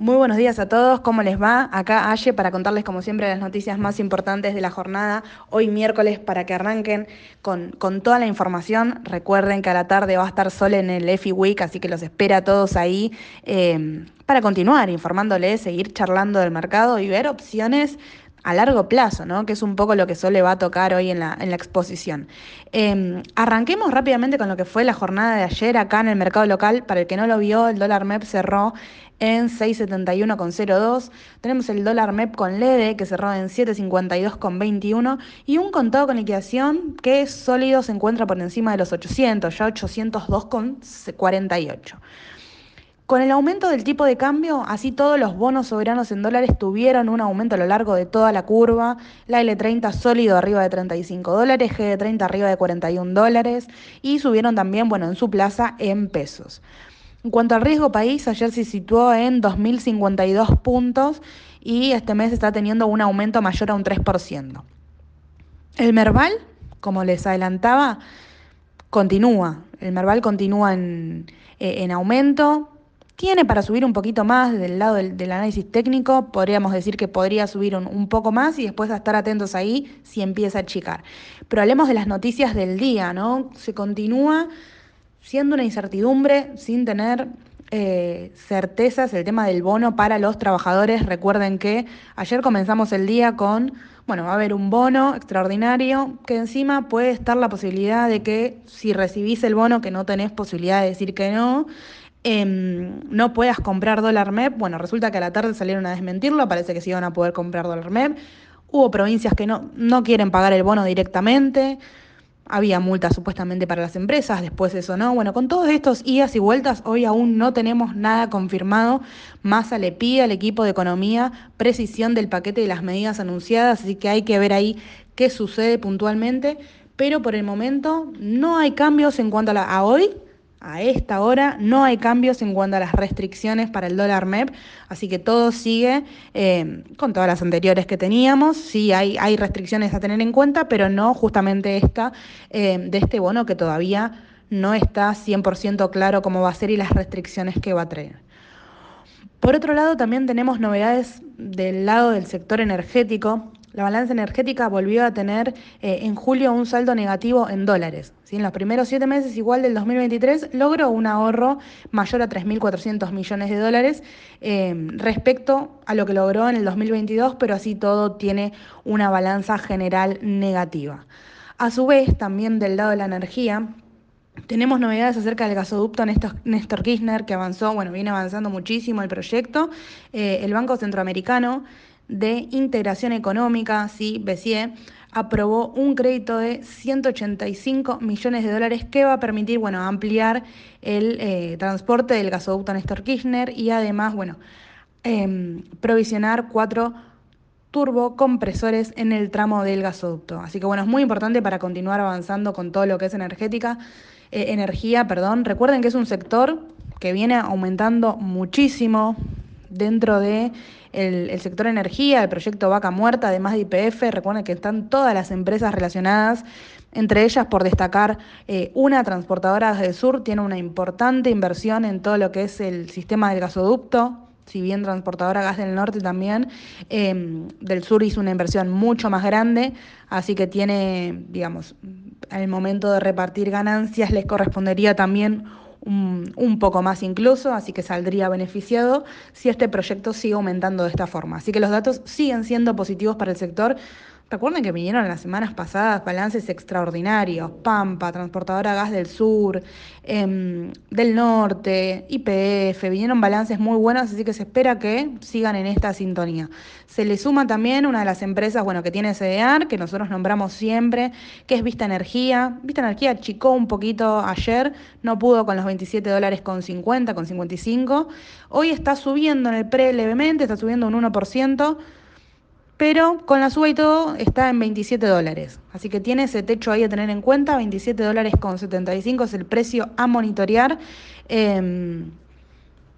Muy buenos días a todos, ¿cómo les va? Acá Aye para contarles como siempre las noticias más importantes de la jornada, hoy miércoles para que arranquen con, con toda la información. Recuerden que a la tarde va a estar Sol en el EFI Week, así que los espera a todos ahí eh, para continuar informándoles, seguir charlando del mercado y ver opciones a largo plazo, ¿no? que es un poco lo que Sol le va a tocar hoy en la, en la exposición. Eh, arranquemos rápidamente con lo que fue la jornada de ayer acá en el mercado local. Para el que no lo vio, el dólar MEP cerró en 671,02. Tenemos el dólar MEP con LED que cerró en 752,21 y un contado con liquidación que sólido se encuentra por encima de los 800, ya 802,48. Con el aumento del tipo de cambio, así todos los bonos soberanos en dólares tuvieron un aumento a lo largo de toda la curva. La L30 sólido arriba de 35 dólares, GD30 arriba de 41 dólares y subieron también, bueno, en su plaza en pesos. En cuanto al riesgo país, ayer se situó en 2.052 puntos y este mes está teniendo un aumento mayor a un 3%. El Merval, como les adelantaba, continúa. El Merval continúa en, eh, en aumento. Tiene para subir un poquito más del lado del, del análisis técnico, podríamos decir que podría subir un, un, poco más y después a estar atentos ahí si empieza a achicar. Pero hablemos de las noticias del día, ¿no? Se continúa siendo una incertidumbre sin tener eh, certezas el tema del bono para los trabajadores. Recuerden que ayer comenzamos el día con, bueno, va a haber un bono extraordinario que encima puede estar la posibilidad de que si recibís el bono, que no tenés posibilidad de decir que no, eh, no puedas comprar dólar MEP. Bueno, resulta que a la tarde salieron a desmentirlo, parece que sí iban a poder comprar dólar MEP. Hubo provincias que no, no quieren pagar el bono directamente había multas supuestamente para las empresas, después eso no. Bueno, con todos estos idas y vueltas, hoy aún no tenemos nada confirmado. Massa le pide al equipo de economía precisión del paquete de las medidas anunciadas, así que hay que ver ahí qué sucede puntualmente. Pero por el momento no hay cambios en cuanto a, la, a hoy a esta hora no hay cambios en cuanto a las restricciones para el dólar MEP, así que todo sigue eh, con todas las anteriores que teníamos. Sí, hay, hay restricciones a tener en cuenta, pero no justamente esta eh, de este bono que todavía no está 100% claro cómo va a ser y las restricciones que va a traer. Por otro lado, también tenemos novedades del lado del sector energético. La balanza energética volvió a tener eh, en julio un saldo negativo en dólares. ¿sí? En los primeros siete meses, igual del 2023, logró un ahorro mayor a 3.400 millones de dólares eh, respecto a lo que logró en el 2022, pero así todo tiene una balanza general negativa. A su vez, también del lado de la energía, tenemos novedades acerca del gasoducto Néstor Kirchner, que avanzó, bueno, viene avanzando muchísimo el proyecto. Eh, el Banco Centroamericano de Integración Económica, sí, BCE, aprobó un crédito de 185 millones de dólares que va a permitir, bueno, ampliar el eh, transporte del gasoducto Néstor Kirchner y además, bueno, eh, provisionar cuatro turbocompresores en el tramo del gasoducto. Así que bueno, es muy importante para continuar avanzando con todo lo que es energética, eh, energía, perdón. Recuerden que es un sector que viene aumentando muchísimo dentro de el, sector energía, el proyecto Vaca Muerta, además de IPF, recuerden que están todas las empresas relacionadas, entre ellas por destacar eh, una transportadora del sur, tiene una importante inversión en todo lo que es el sistema del gasoducto, si bien transportadora Gas del Norte también, eh, del sur hizo una inversión mucho más grande, así que tiene, digamos, al momento de repartir ganancias les correspondería también un, poco más incluso, así que saldría beneficiado si este proyecto sigue aumentando de esta forma. Así que los datos siguen siendo positivos para el sector. Recuerden que vinieron las semanas pasadas balances extraordinarios, Pampa, Transportadora Gas del Sur, eh, del Norte, IPF, vinieron balances muy buenos, así que se espera que sigan en esta sintonía. Se le suma también una de las empresas, bueno, que tiene CDR, que nosotros nombramos siempre, que es Vista Energía. Vista Energía achicó un poquito ayer, no pudo con los 27 dólares con 50, con 55. Hoy está subiendo en el pre levemente, está subiendo un 1% pero con la suba y todo está en 27 dólares. Así que tiene ese techo ahí a tener en cuenta, 27 dólares con 75 es el precio a monitorear. Eh,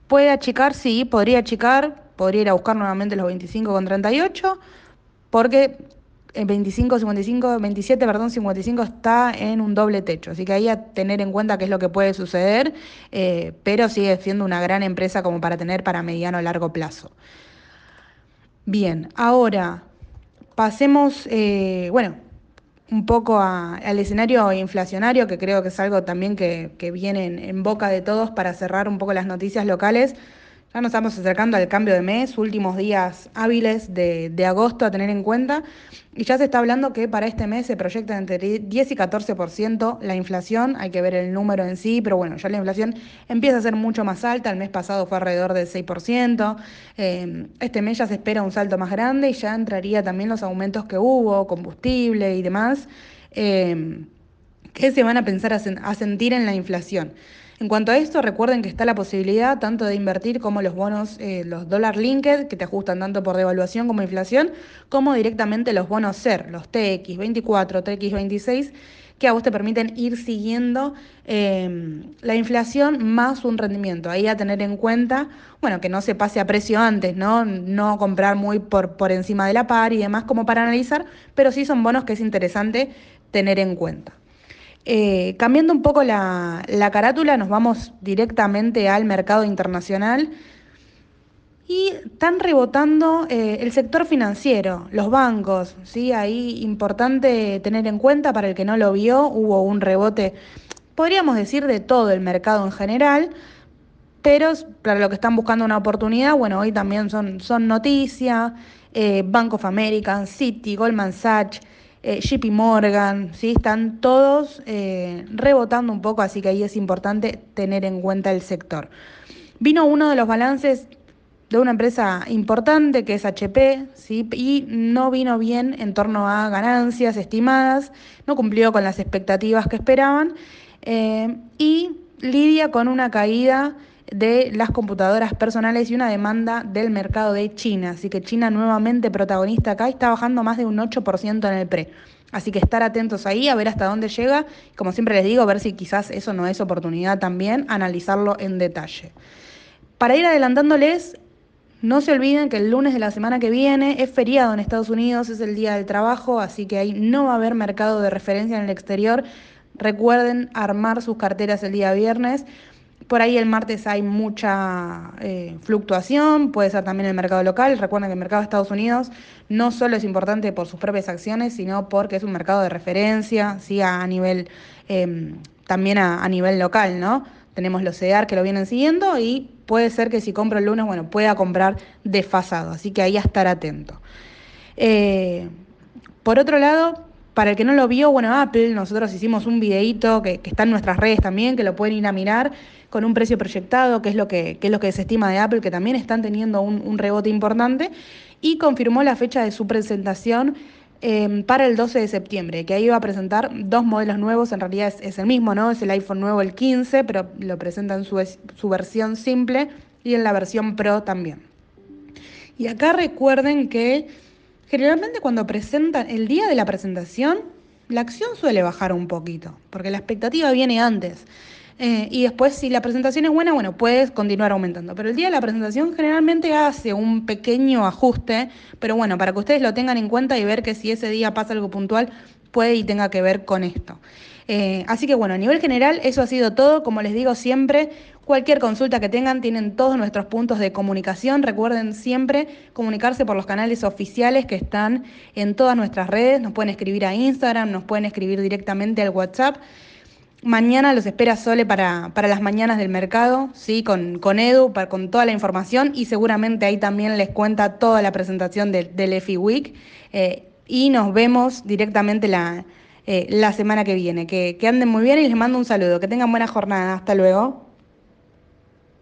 ¿Puede achicar? Sí, podría achicar, podría ir a buscar nuevamente los 25 con 38, porque 25, 55, 27, perdón, 55 está en un doble techo. Así que ahí a tener en cuenta qué es lo que puede suceder, eh, pero sigue siendo una gran empresa como para tener para mediano o largo plazo. Bien, ahora pasemos, eh, bueno, un poco al escenario inflacionario, que creo que es algo también que, viene en boca de todos para cerrar un poco las noticias locales. Ya nos estamos acercando al cambio de mes, últimos días hábiles de, agosto a tener en cuenta, y ya se está hablando que para este mes se proyecta entre 10 y 14% la inflación, hay que ver el número en sí, pero bueno, ya la inflación empieza a ser mucho más alta, el mes pasado fue alrededor del 6%, eh, este mes ya se espera un salto más grande y ya entraría también los aumentos que hubo, combustible y demás, eh, que se van a pensar a sentir en la inflación. En cuanto a esto, recuerden que está la posibilidad tanto de invertir como los bonos, eh, los dólar linked, que te ajustan tanto por devaluación como inflación, como directamente los bonos SER, los TX24, TX26, que a vos te permiten ir siguiendo em, la inflación más un rendimiento. Ahí a tener en cuenta, bueno, que no se pase a precio antes, ¿no? No comprar muy por, por encima de la par y demás como para analizar, pero sí son bonos que es interesante tener en cuenta. Eh, cambiando un poco la, carátula, nos vamos directamente al mercado internacional y están rebotando eh, el sector financiero, los bancos, ¿sí? Ahí importante tener en cuenta, para el que no lo vio, hubo un rebote, podríamos decir, de todo el mercado en general, pero para los que están buscando una oportunidad, bueno, hoy también son, noticias, eh, Bank of America, Citi, Goldman Sachs, eh, JP Morgan, ¿sí? están todos eh, rebotando un poco, así que ahí es importante tener en cuenta el sector. Vino uno de los balances de una empresa importante que es HP, ¿sí? y no vino bien en torno a ganancias estimadas, no cumplió con las expectativas que esperaban, eh, y lidia con una caída de las computadoras personales y una demanda del mercado de China. Así que China nuevamente protagonista acá está bajando más de un 8% en el pre. Así que estar atentos ahí, a ver hasta dónde llega. Como siempre les digo, ver si quizás eso no es oportunidad también, analizarlo en detalle. Para ir adelantándoles, no se olviden que el lunes de la semana que viene es feriado en Estados Unidos, es el día del trabajo, así que ahí no va a haber mercado de referencia en el exterior. Recuerden armar sus carteras el día viernes por ahí el martes hay mucha eh, fluctuación, puede ser también el mercado local. Recuerden que el mercado de Estados Unidos no solo es importante por sus propias acciones, sino porque es un mercado de referencia, ¿sí? a, nivel, em, también a, nivel local, ¿no? Tenemos los CEDAR que lo vienen siguiendo y puede ser que si compro el lunes, bueno, pueda comprar desfasado, así que ahí a estar atento. Eh, por otro lado, para el que no lo vio, bueno, Apple, nosotros hicimos un videíto que, está en nuestras redes también, que lo pueden ir a mirar, con un precio proyectado, que es lo que, es lo que se estima de Apple, que también están teniendo un, rebote importante, y confirmó la fecha de su presentación em, para el 12 de septiembre, que ahí va a presentar dos modelos nuevos, en realidad es, el mismo, ¿no? Es el iPhone nuevo, el 15, pero lo presenta en su, su versión simple y en la versión Pro también. Y acá recuerden que generalmente cuando presentan, el día de la presentación, la acción suele bajar un poquito, porque la expectativa viene antes. Eh, y después, si la presentación es buena, bueno, puedes continuar aumentando. Pero el día de la presentación generalmente hace un pequeño ajuste, pero bueno, para que ustedes lo tengan en cuenta y ver que si ese día pasa algo puntual, puede y tenga que ver con esto. Eh, así que bueno, a nivel general, eso ha sido todo. Como les digo siempre, cualquier consulta que tengan, tienen todos nuestros puntos de comunicación. Recuerden siempre comunicarse por los canales oficiales que están en todas nuestras redes. Nos pueden escribir a Instagram, nos pueden escribir directamente al WhatsApp. Mañana los espera Sole para, para las mañanas del mercado, ¿sí? con, con Edu, para, con toda la información y seguramente ahí también les cuenta toda la presentación del EFI Week. Eh, y nos vemos directamente la, eh, la semana que viene. Que, que anden muy bien y les mando un saludo. Que tengan buena jornada. Hasta luego.